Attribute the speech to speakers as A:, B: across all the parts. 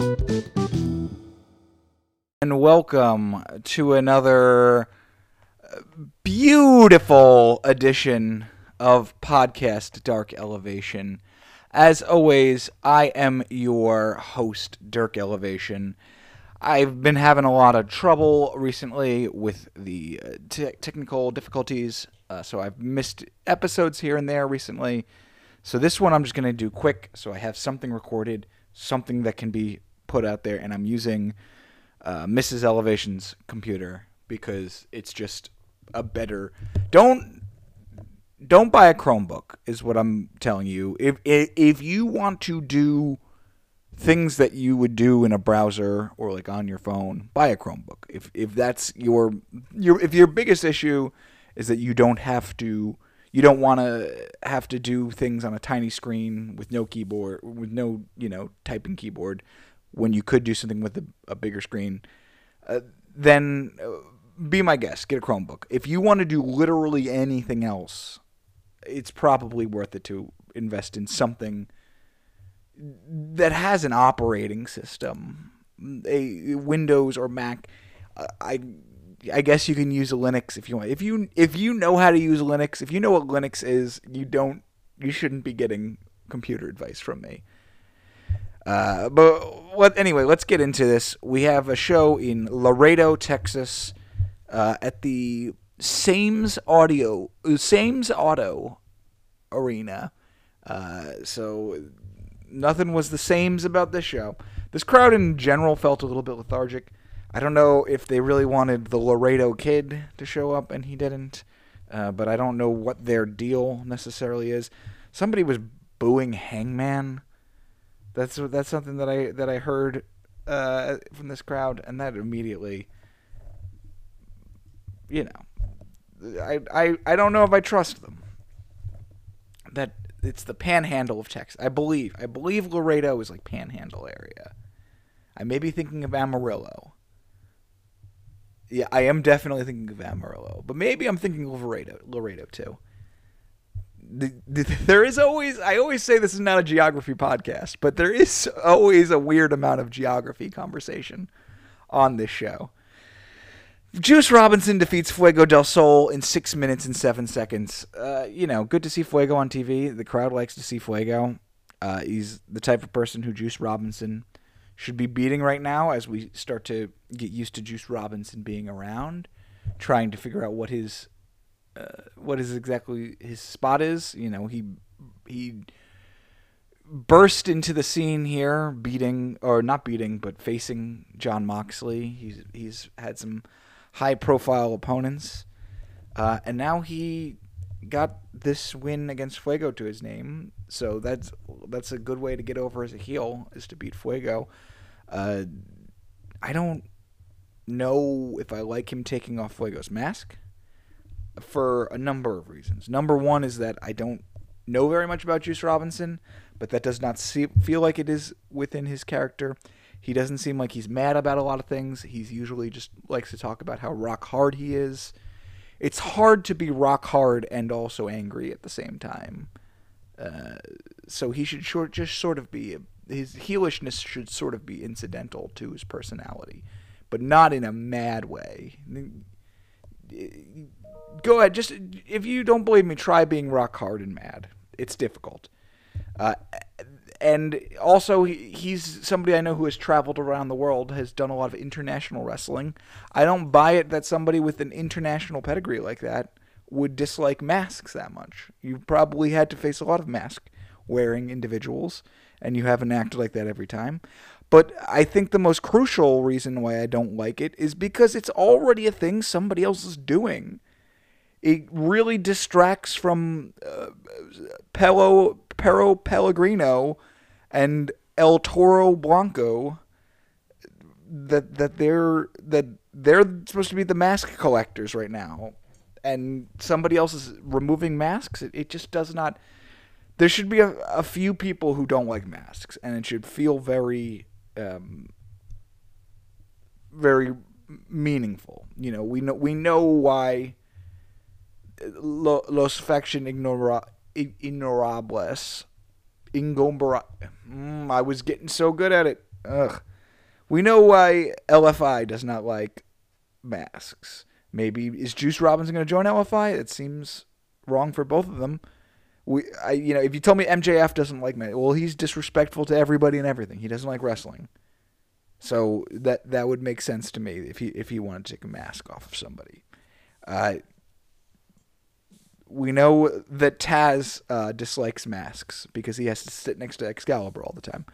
A: And welcome to another beautiful edition of Podcast Dark Elevation. As always, I am your host, Dirk Elevation. I've been having a lot of trouble recently with the uh, te- technical difficulties, uh, so I've missed episodes here and there recently. So this one I'm just going to do quick so I have something recorded, something that can be put out there, and I'm using uh, Mrs. Elevation's computer because it's just a better. Don't don't buy a Chromebook is what I'm telling you. If if, if you want to do things that you would do in a browser or like on your phone, buy a Chromebook. If if that's your your if your biggest issue is that you don't have to you don't want to have to do things on a tiny screen with no keyboard with no, you know, typing keyboard when you could do something with a, a bigger screen, uh, then uh, be my guest. Get a Chromebook. If you want to do literally anything else, it's probably worth it to invest in something that has an operating system, a Windows or Mac. Uh, I I guess you can use a Linux if you want. If you if you know how to use Linux, if you know what Linux is, you don't you shouldn't be getting computer advice from me. Uh, but what anyway, let's get into this. We have a show in Laredo, Texas, uh, at the Sames Audio Sames Auto Arena. Uh, so nothing was the sames about this show. This crowd in general felt a little bit lethargic. I don't know if they really wanted the Laredo kid to show up and he didn't, uh, but I don't know what their deal necessarily is. Somebody was booing Hangman. That's that's something that I that I heard uh, from this crowd, and that immediately, you know, I I I don't know if I trust them. That it's the Panhandle of Texas, I believe. I believe Laredo is like Panhandle area. I may be thinking of Amarillo. Yeah, I am definitely thinking of Amarillo, but maybe I'm thinking of Laredo, Laredo too the, the, there is always I always say this is not a geography podcast, but there is always a weird amount of geography conversation on this show. Juice Robinson defeats Fuego del Sol in six minutes and seven seconds. Uh, you know, good to see Fuego on TV. The crowd likes to see Fuego. Uh, he's the type of person who Juice Robinson should be beating right now as we start to get used to Juice Robinson being around, trying to figure out what his uh, what is exactly his spot is. You know, he he burst into the scene here, beating or not beating, but facing Jon Moxley. He's he's had some high profile opponents, uh, and now he got this win against Fuego to his name. So that's that's a good way to get over as a heel is to beat Fuego. Uh, I don't know if I like him taking off Fuego's mask for a number of reasons. Number one is that I don't know very much about Juice Robinson, but that does not see, feel like it is within his character. He doesn't seem like he's mad about a lot of things. He's usually just likes to talk about how rock hard he is. It's hard to be rock hard and also angry at the same time. Uh, so he should short, just sort of be his heelishness should sort of be incidental to his personality, but not in a mad way go ahead. Just if you don't believe me, try being rock hard and mad. It's difficult. Uh, and also, he's somebody I know who has traveled around the world, has done a lot of international wrestling. I don't buy it that somebody with an international pedigree like that would dislike masks that much. You probably had to face a lot of mask wearing individuals, and you haven't acted like that every time. But I think the most crucial reason why I don't like it is because it's already a thing somebody else is doing it really distracts from uh, Pelo, Pero Pellegrino and El Toro Blanco that that they're that they're supposed to be the mask collectors right now. And somebody else is removing masks. It, it just does not there should be a, a few people who don't like masks and it should feel very um, very meaningful. You know we know we know why lo, los faction ignora, ignorables. Ingombra. Mm, I was getting so good at it. Ugh. We know why LFI does not like masks. Maybe is Juice Robinson going to join LFI? It seems wrong for both of them. We, I, you know, if you tell me MJF doesn't like me, well, he's disrespectful to everybody and everything. He doesn't like wrestling. So that that would make sense to me if he if he wanted to take a mask off of somebody. Uh, we know that Taz uh, dislikes masks because he has to sit next to Excalibur all the time.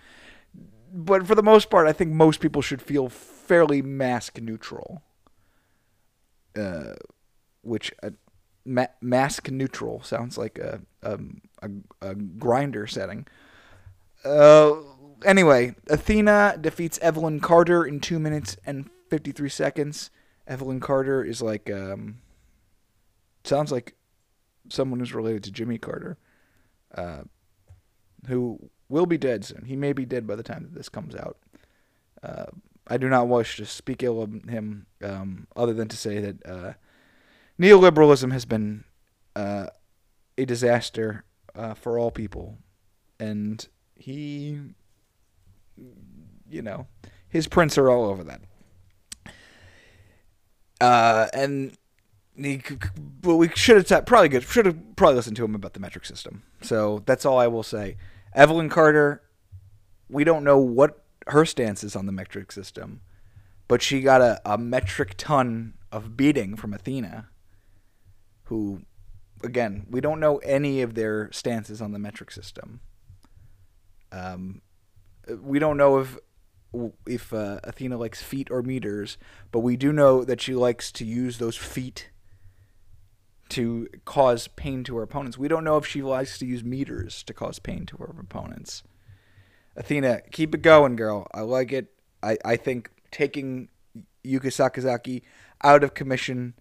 A: But for the most part, I think most people should feel fairly mask neutral. Uh, which uh, ma- mask neutral sounds like a um, a, a grinder setting. Uh, anyway, Athena defeats Evelyn Carter in two minutes and fifty three seconds. Evelyn Carter is like um, sounds like someone who's related to Jimmy Carter, uh, who will be dead soon. He may be dead by the time that this comes out. Uh, I do not wish to speak ill of him, um, other than to say that uh, neoliberalism has been uh, a disaster uh, for all people, and he, you know, his prints are all over that. Uh, and he, well, we should have t- probably good should have probably listened to him about the metric system. So that's all I will say. Evelyn Carter, we don't know what her stance is on the metric system, but she got a, a metric ton of beating from Athena, who, again, we don't know any of their stances on the metric system. Um, we don't know if if uh, Athena likes feet or meters, but we do know that she likes to use those feet to cause pain to her opponents. We don't know if she likes to use meters to cause pain to her opponents. Athena, keep it going, girl. I like it. I, I think taking Yuka Sakazaki out of commission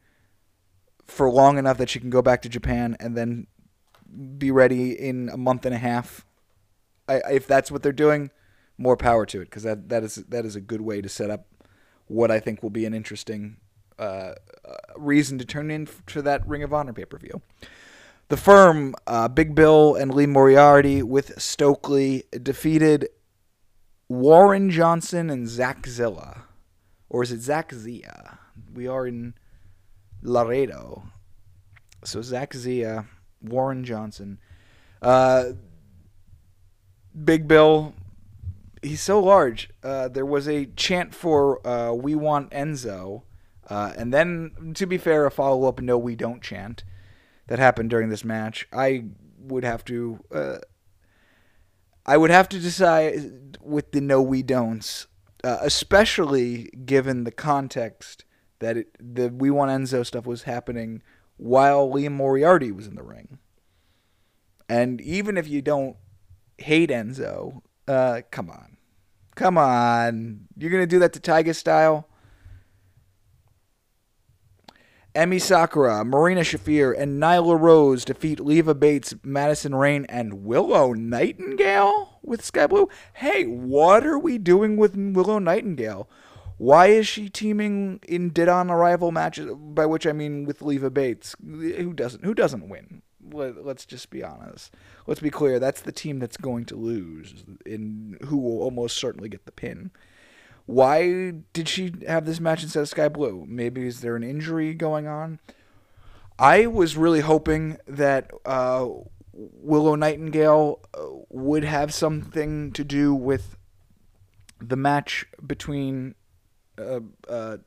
A: for long enough that she can go back to Japan and then be ready in a month and a half. I, if that's what they're doing, more power to it because that, that is that is a good way to set up what I think will be an interesting uh, reason to turn in to that Ring of Honor pay per view. The firm, uh, Big Bill and Lee Moriarty with Stokely defeated Warren Johnson and Zach Zilla. Or is it Zach Zia? We are in Laredo. So Zach Zia, Warren Johnson. Uh, Big Bill, he's so large. Uh, there was a chant for uh, "We want Enzo," uh, and then, to be fair, a follow up "No, we don't" chant that happened during this match. I would have to, uh, I would have to decide with the "No, we don'ts," uh, especially given the context that it, the "We want Enzo" stuff was happening while Liam Moriarty was in the ring. And even if you don't hate Enzo, uh, come on. Come on. You're to do that to Tiger style? Emi Sakura, Marina Shafir, and Nyla Rose defeat Leva Bates, Madison Rayne, and Willow Nightingale with Skye Blue. Hey, what are we doing with Willow Nightingale? Why is she teaming in dead on arrival matches? By which I mean with Leva Bates. Who doesn't? Who doesn't win? Let, us just be honest. Let's be clear. That's the team that's going to lose, and who will almost certainly get the pin. Why did she have this match instead of Skye Blue? Maybe is there an injury going on? I was really hoping that uh, Willow Nightingale uh, would have something to do with the match between uh, uh,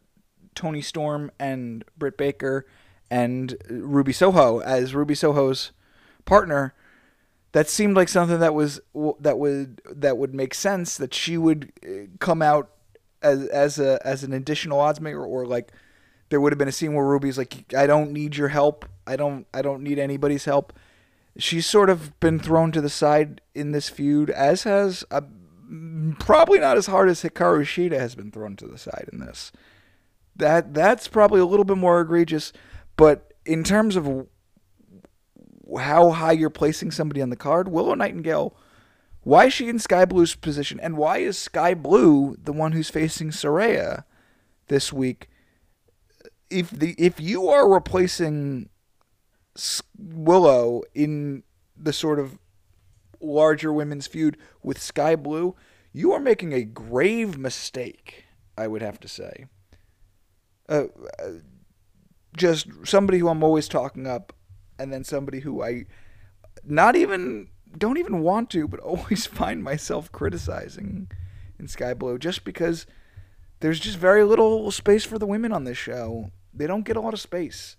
A: Toni Storm and Britt Baker and Ruby Soho as Ruby Soho's partner. That seemed like something that was that would that would make sense that she would uh, come out as as a as an additional odds maker or like there would have been a scene where Ruby's like I don't need your help. I don't I don't need anybody's help. She's sort of been thrown to the side in this feud as has uh, probably not as hard as Hikaru Shida has been thrown to the side in this. That that's probably a little bit more egregious, but in terms of how high you're placing somebody on the card, Willow Nightingale why is she in Skye Blue's position? And why is Skye Blue the one who's facing Saraya this week? If the if you are replacing Willow in the sort of larger women's feud with Skye Blue, you are making a grave mistake, I would have to say. Uh, uh, just somebody who I'm always talking up, and then somebody who I not even don't even want to, but always find myself criticizing in Skye Blue just because there's just very little space for the women on this show. They don't get a lot of space.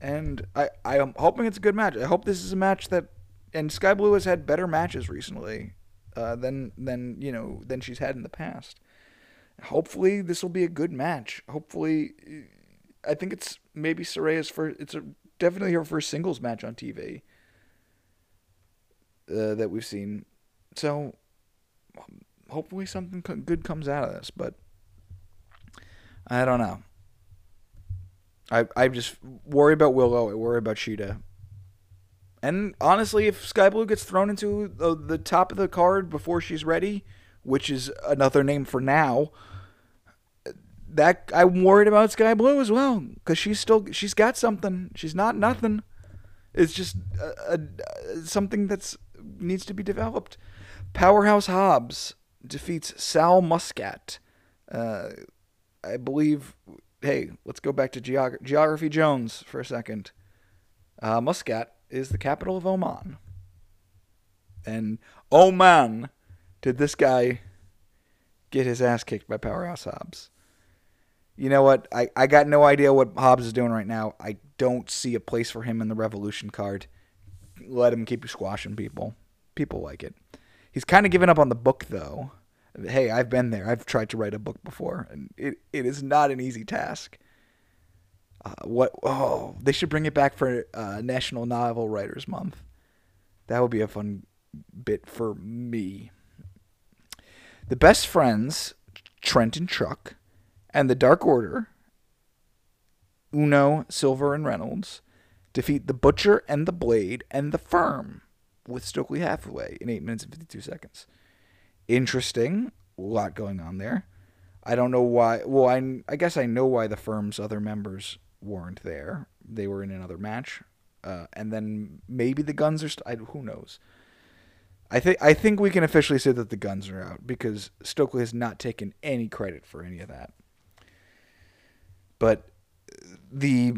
A: And I, I am hoping it's a good match. I hope this is a match that and Skye Blue has had better matches recently uh, than than you know than she's had in the past. Hopefully this will be a good match. Hopefully I think it's maybe Saraya's first it's a, definitely her first singles match on TV uh, that we've seen. So hopefully something good comes out of this, but I don't know. I I just worry about Willow. I worry about Shida. And honestly, if Skye Blue gets thrown into the, the top of the card before she's ready, which is another name for now, that I'm worried about Skye Blue as well because she's still she's got something. She's not nothing. It's just a, a, something that's needs to be developed. Powerhouse Hobbs defeats Sal Muscat. Uh, I believe hey, let's go back to geog- Geography Jones for a second. Uh, Muscat is the capital of Oman. And oh man, did this guy get his ass kicked by Powerhouse Hobbs. You know what? I, I got no idea what Hobbs is doing right now. I don't see a place for him in the Revolution card. Let him keep squashing people. People like it. He's kind of given up on the book, though hey, I've been there. I've tried to write a book before, and it, it is not an easy task. Uh, what? Oh, they should bring it back for uh, National Novel Writers Month. That would be a fun bit for me. The best friends, Trent and Chuck, and the Dark Order, Uno, Silver, and Reynolds, defeat the Butcher and the Blade and the Firm with Stokely Hathaway in 8 minutes and 52 seconds interesting. A lot going on there. I don't know why. Well, I, I guess I know why the firm's other members weren't there. They were in another match. Uh, and then maybe the guns are. St- I, who knows? I think I think we can officially say that the guns are out because Stokely has not taken any credit for any of that. But the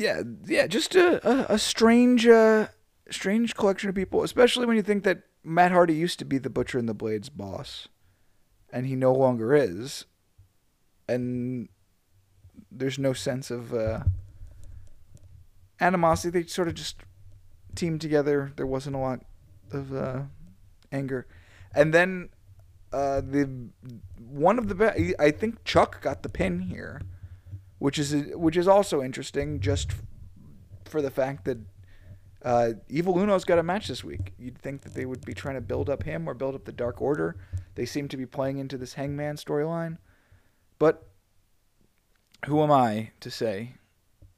A: yeah yeah just a a, a strange uh, strange collection of people, especially when you think that Matt Hardy used to be the Butcher and the Blade's boss, and he no longer is. And there's no sense of uh, animosity. They sort of just teamed together. There wasn't a lot of uh, anger, and then uh, the one of the best. I think Chuck got the pin here, which is which is also interesting, just for the fact that uh, Evil Uno's got a match this week. You'd think that they would be trying to build up him or build up the Dark Order. They seem to be playing into this Hangman storyline. But who am I to say?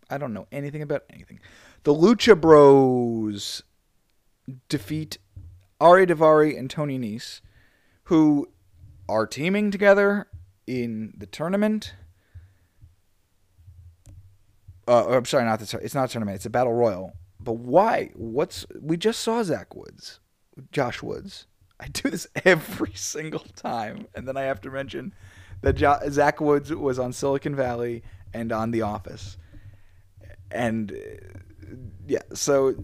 A: I don't know anything about anything. The Lucha Bros defeat Ari Daivari and Tony Nese, who are teaming together in the tournament. Uh, I'm sorry, not the. It's not a tournament. It's a battle royal but why? What's we just saw Zach Woods, Josh Woods. I do this every single time, and then I have to mention that jo- Zach Woods was on Silicon Valley and on The Office, and uh, yeah, so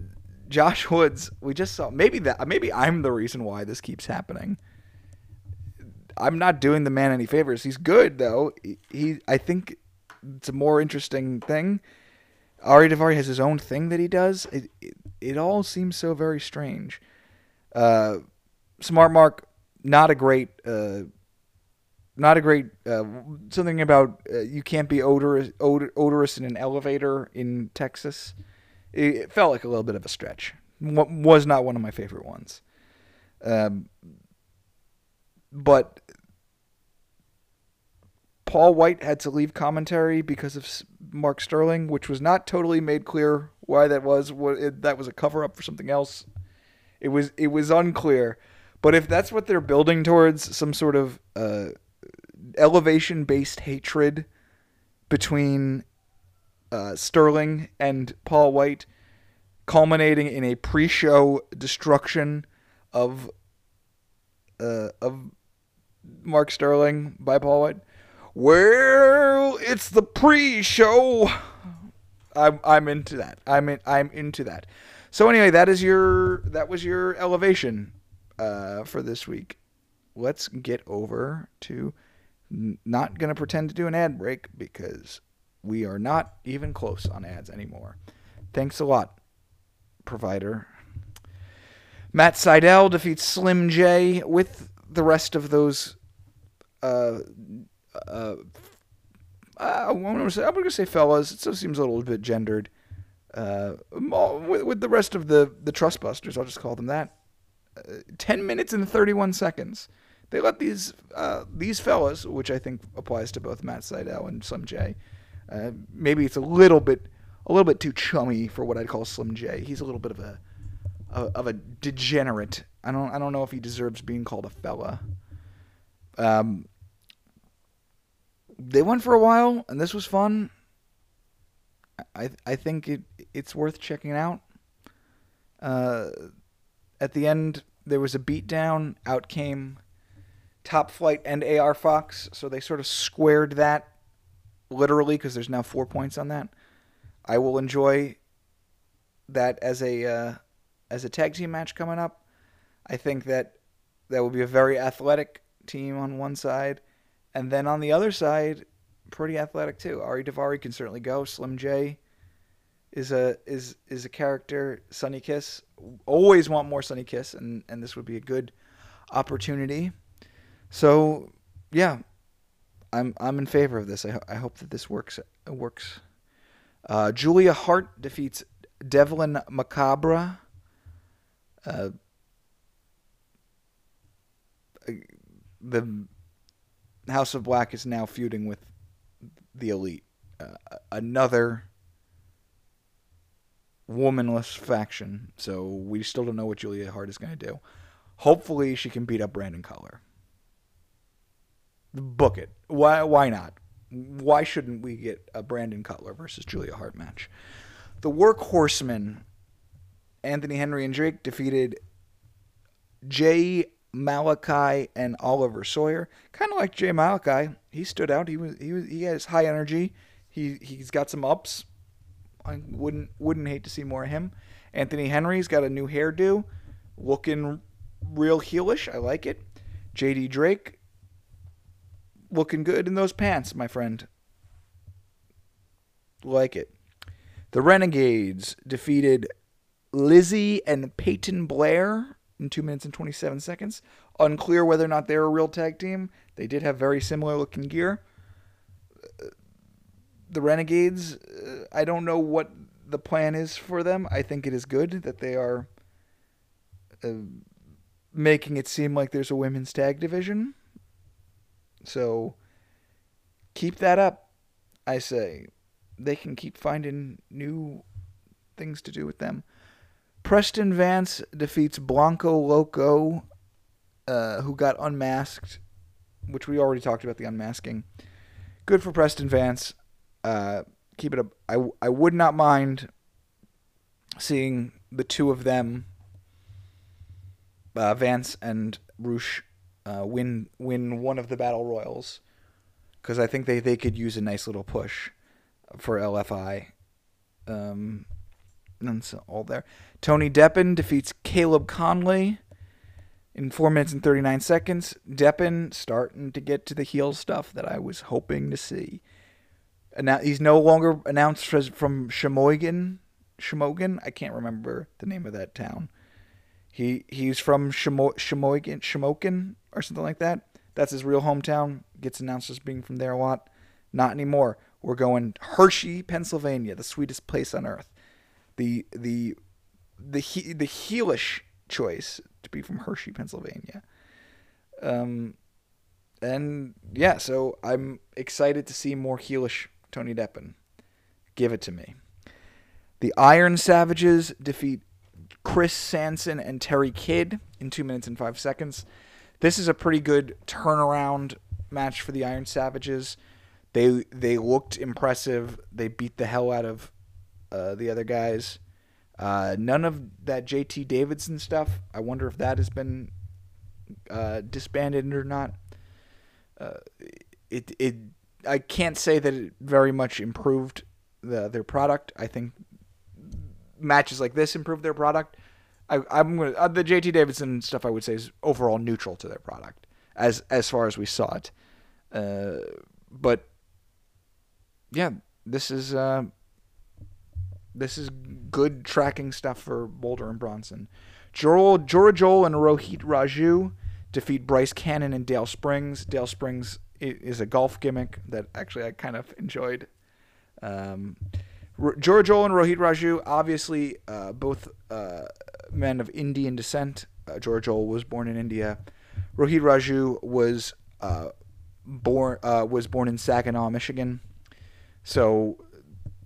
A: Josh Woods, we just saw. Maybe that. Maybe I'm the reason why this keeps happening. I'm not doing the man any favors. He's good though. He, he I think it's a more interesting thing Ari Daivari has his own thing that he does. It, it, it all seems so very strange. Uh, Smart Mark, not a great, uh, not a great, uh, something about uh, you can't be odorous, odor, odorous in an elevator in Texas. It, it, felt like a little bit of a stretch. W- was not one of my favorite ones. Um, but Paul Wight had to leave commentary because of Mark Sterling, which was not totally made clear why that was. What it, that was a cover up for something else. It was it was unclear. But if that's what they're building towards, some sort of uh, elevation based hatred between uh, Sterling and Paul Wight, culminating in a pre show destruction of uh, of Mark Sterling by Paul Wight. Well, it's the pre-show. I'm I'm into that. I'm in, I'm into that. So anyway, that is your that was your elevation uh, for this week. Let's get over to not gonna pretend to do an ad break because we are not even close on ads anymore. Thanks a lot, provider. Matt Sydal defeats Slim J with the rest of those. Uh, uh, I'm gonna say, I'm gonna say fellas. It still seems a little bit gendered. Uh, with, with the rest of the the Trustbusters, I'll just call them that. Uh, Ten minutes and thirty one seconds. They let these uh, these fellas, which I think applies to both Matt Sydal and Slim J. Uh, maybe it's a little bit a little bit too chummy for what I'd call Slim J. He's a little bit of a of a degenerate. I don't I don't know if he deserves being called a fella. Um, they went for a while, and this was fun. I I think it it's worth checking out. Uh, at the end, there was a beatdown. Out came Top Flight and AR Fox, so they sort of squared that literally because there's now four points on that. I will enjoy that as a uh, as a tag team match coming up. I think that that will be a very athletic team on one side, and then on the other side, pretty athletic too. Ari Daivari can certainly go. Slim J is a is is a character. Sonny Kiss always want more Sonny Kiss, and and this would be a good opportunity. So yeah, I'm I'm in favor of this. I I hope that this works works. Uh, Julia Hart defeats Devlin Macabre. Uh, the House of Black is now feuding with the Elite. Uh, another womanless faction. So we still don't know what Julia Hart is going to do. Hopefully, she can beat up Brandon Cutler. Book it. Why? Why not? Why shouldn't we get a Brandon Cutler versus Julia Hart match? The Workhorsemen, Anthony Henry and Drake defeated Jay Malachi and Oliver Sawyer. Kind of like Jay Malachi, he stood out. He was he was he has high energy. He he's got some ups. I wouldn't wouldn't hate to see more of him. Anthony Henry's got a new hairdo, looking real heelish. I like it. JD Drake looking good in those pants, my friend. Like it. The Renegades defeated Lizzie and Peyton Blair in 2 minutes and 27 seconds. Unclear whether or not they're a real tag team. They did have very similar looking gear. The Renegades, uh, I don't know what the plan is for them. I think it is good that they are uh, making it seem like there's a women's tag division. So keep that up, I say. They can keep finding new things to do with them. Preston Vance defeats Blanco Loco, uh, who got unmasked, which we already talked about the unmasking. Good for Preston Vance. Uh, keep it up. I, I would not mind seeing the two of them, uh, Vance and Rush, uh, win win one of the battle royals, because I think they, they could use a nice little push for LFI. Um, so all there. Tony Deppen defeats Caleb Conley in 4 minutes and 39 seconds. Deppen starting to get to the heel stuff that I was hoping to see. And now he's no longer announced from Sheboygan. Sheboygan? I can't remember the name of that town. He he's from Sheboygan, Shamokin or something like that. That's his real hometown. Gets announced as being from there a lot. Not anymore. We're going Hershey, Pennsylvania, the sweetest place on earth. The the the he, the heelish choice to be from Hershey, Pennsylvania. Um, and yeah, so I'm excited to see more heelish Tony Deppen. Give it to me. The Iron Savages defeat Chris Sanson and Terry Kidd in two minutes and five seconds. This is a pretty good turnaround match for the Iron Savages. They they looked impressive. They beat the hell out of uh, the other guys. Uh, none of that JT Davidson stuff. I wonder if that has been uh, disbanded or not. Uh, it it I can't say that it very much improved the their product. I think matches like this improved their product. I, I'm gonna uh, the JT Davidson stuff. I would say is overall neutral to their product as as far as we saw it. Uh, but yeah, this is uh, this is good tracking stuff for Boulder and Bronson. Johl, Jora Johl and Rohit Raju defeat Bryce Cannon and Dale Springs. Dale Springs is a golf gimmick that actually I kind of enjoyed. Um, Jora Johl and Rohit Raju, obviously uh, both uh, men of Indian descent. Uh, Jora Johl was born in India. Rohit Raju was uh, born uh, was born in Saginaw, Michigan, so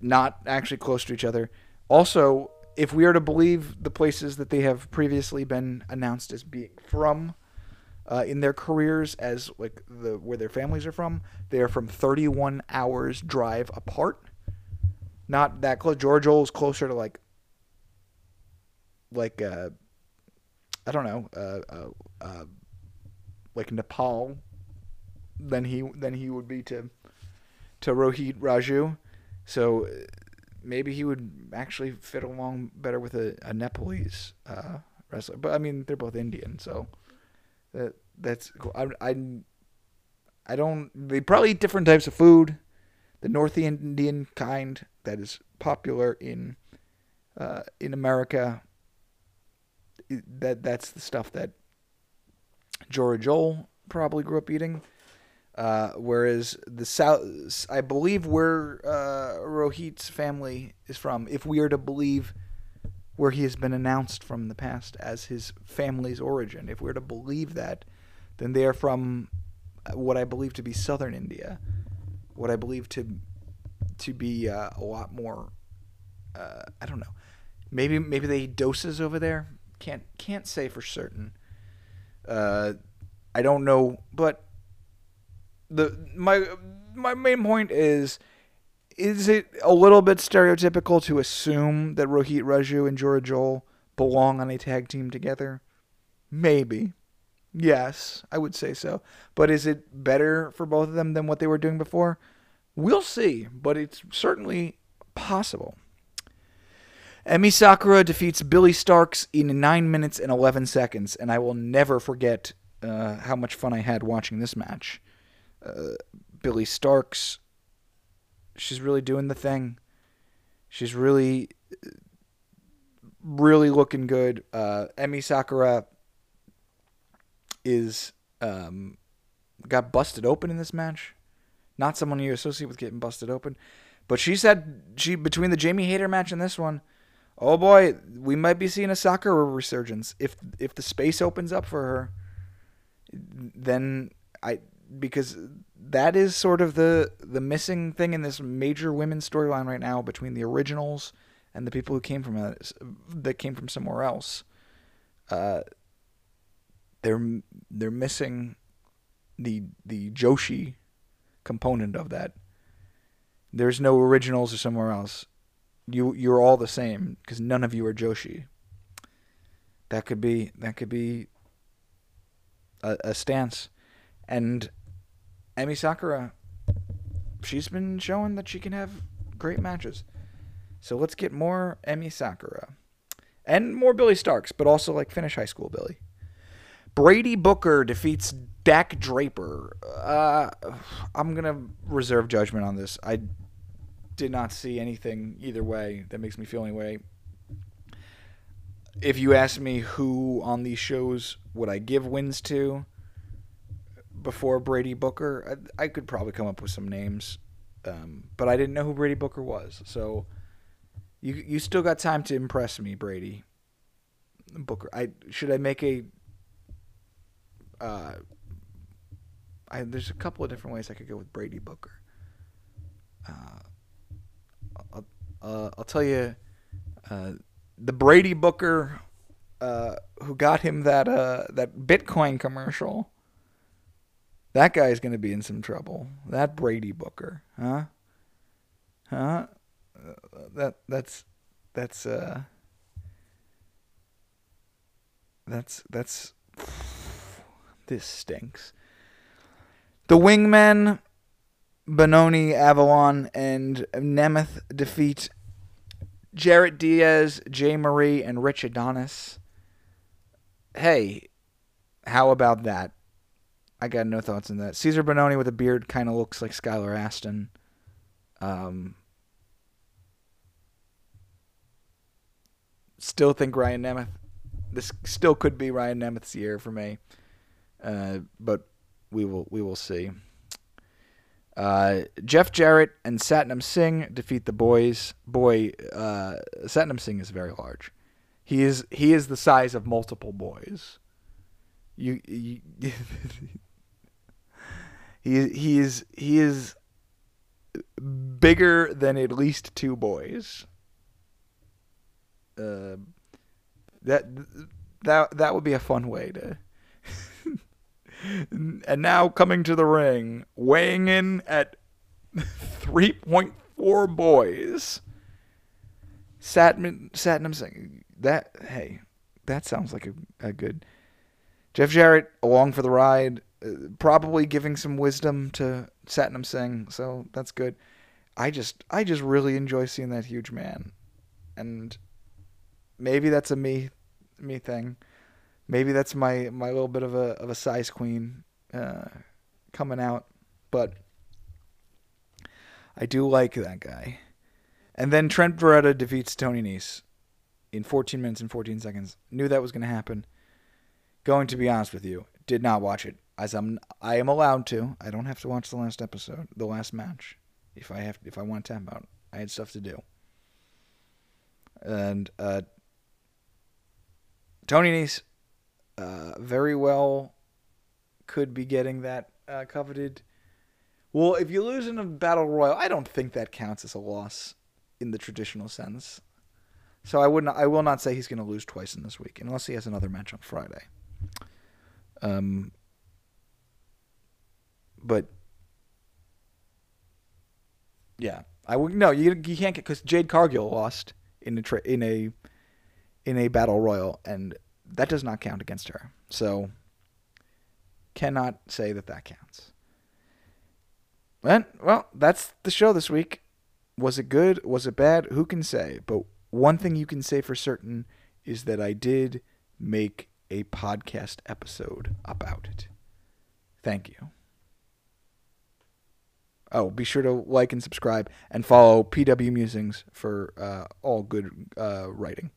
A: not actually close to each other. Also, if we are to believe the places that they have previously been announced as being from, uh, in their careers as like the where their families are from. They are from 31 hours drive apart. Not that close. George is closer to like like uh, I don't know, uh, uh, uh, like Nepal than he than he would be to to Rohit Raju. So maybe he would actually fit along better with a, a Nepalese uh, wrestler. But I mean, they're both Indian, so that that's cool. I, I I don't. They probably eat different types of food. The North Indian kind that is popular in uh, in America. That that's the stuff that Jora Johl probably grew up eating. Uh, whereas the south, I believe where uh, Rohit's family is from, if we are to believe where he has been announced from the past as his family's origin. If we're to believe that, then they are from what I believe to be southern India, what I believe to to be uh, a lot more. Uh, I don't know. Maybe maybe they eat dosas over there. Can't can't say for certain. Uh, I don't know, but the my my main point is is it a little bit stereotypical to assume that Rohit Raju and Jora Johl belong on a tag team together? Maybe. Yes, I would say so. But is it better for both of them than what they were doing before? We'll see, but it's certainly possible. Emi Sakura defeats Billie Starkz in 9 minutes and 11 seconds, and I will never forget uh, how much fun I had watching this match. Billie Starkz she's really doing the thing. She's really, really looking good. Uh, Emi Sakura is um, got busted open in this match. Not someone you associate with getting busted open, but she said she between the Jamie Hayter match and this one, oh boy, we might be seeing a Sakura resurgence if if the space opens up for her. Then I because that is sort of the the missing thing in this major women's storyline right now between the originals and the people who came from that came from somewhere else. Uh, they're they're missing the the Joshi component of that. There's no originals or somewhere else. You you're all the same because none of you are Joshi. That could be that could be a, a stance, and Emi Sakura, she's been showing that she can have great matches. So let's get more Emi Sakura. And more Billie Starkz, but also like finish high school Billy. Brady Booker defeats Dak Draper. Uh, I'm to reserve judgment on this. I did not see anything either way that makes me feel any way. If you ask me who on these shows would I give wins to, before Brady Booker. I, I could probably come up with some names, um, but I didn't know who Brady Booker was. So you you still got time to impress me, Brady Booker. I should I make a. Uh, I, there's a couple of different ways I could go with Brady Booker. Uh, I'll, uh, I'll tell you, uh, the Brady Booker uh, who got him that uh, that Bitcoin commercial that guy's going to be in some trouble. That Brady Booker, huh? Huh? Uh, that that's that's uh that's that's This stinks. The Wingmen, Bononi, Avalon, and Nemeth defeat Jarrett Diaz, Jay Marie, and Rich Adonis. Hey, how about that? I got no thoughts on that. Cezar Bononi with a beard kind of looks like Skylar Aston. Um, still think Ryan Nemeth. This still could be Ryan Nemeth's year for me, uh, but we will we will see. Uh, Jeff Jarrett and Satnam Singh defeat the boys. Boy, uh, Satnam Singh is very large. He is he is the size of multiple boys. You, you he he is he is bigger than at least two boys. Uh, that that that would be a fun way to. and now coming to the ring, weighing in at three point four boys. Satnam Satnam Singh. That hey, that sounds like a, a good. Jeff Jarrett along for the ride, probably giving some wisdom to Satnam Singh, so that's good. I just I just really enjoy seeing that huge man, and maybe that's a me me thing. Maybe that's my my little bit of a of a size queen uh, coming out, but I do like that guy. And then Trent Beretta defeats Tony Nese in 14 minutes and 14 seconds. Knew that was going to happen. Going to be honest with you, did not watch it as I'm I am allowed to. I don't have to watch the last episode, the last match, if I have if I want to tap out. I had stuff to do. And uh, Tony Nese uh, very well could be getting that uh, coveted. Well, if you lose in a battle royal, I don't think that counts as a loss in the traditional sense. So I would not, I will not say he's going to lose twice in this week unless he has another match on Friday. Um, but yeah, I would no. You you can't get because Jade Cargill lost in a tra- in a in a battle royal, and that does not count against her. So cannot say that that counts. And well, that's the show this week. Was it good? Was it bad? Who can say? But one thing you can say for certain is that I did make a podcast episode about it. Thank you. Oh, be sure to like and subscribe and follow PW Musings for uh, all good uh, writing.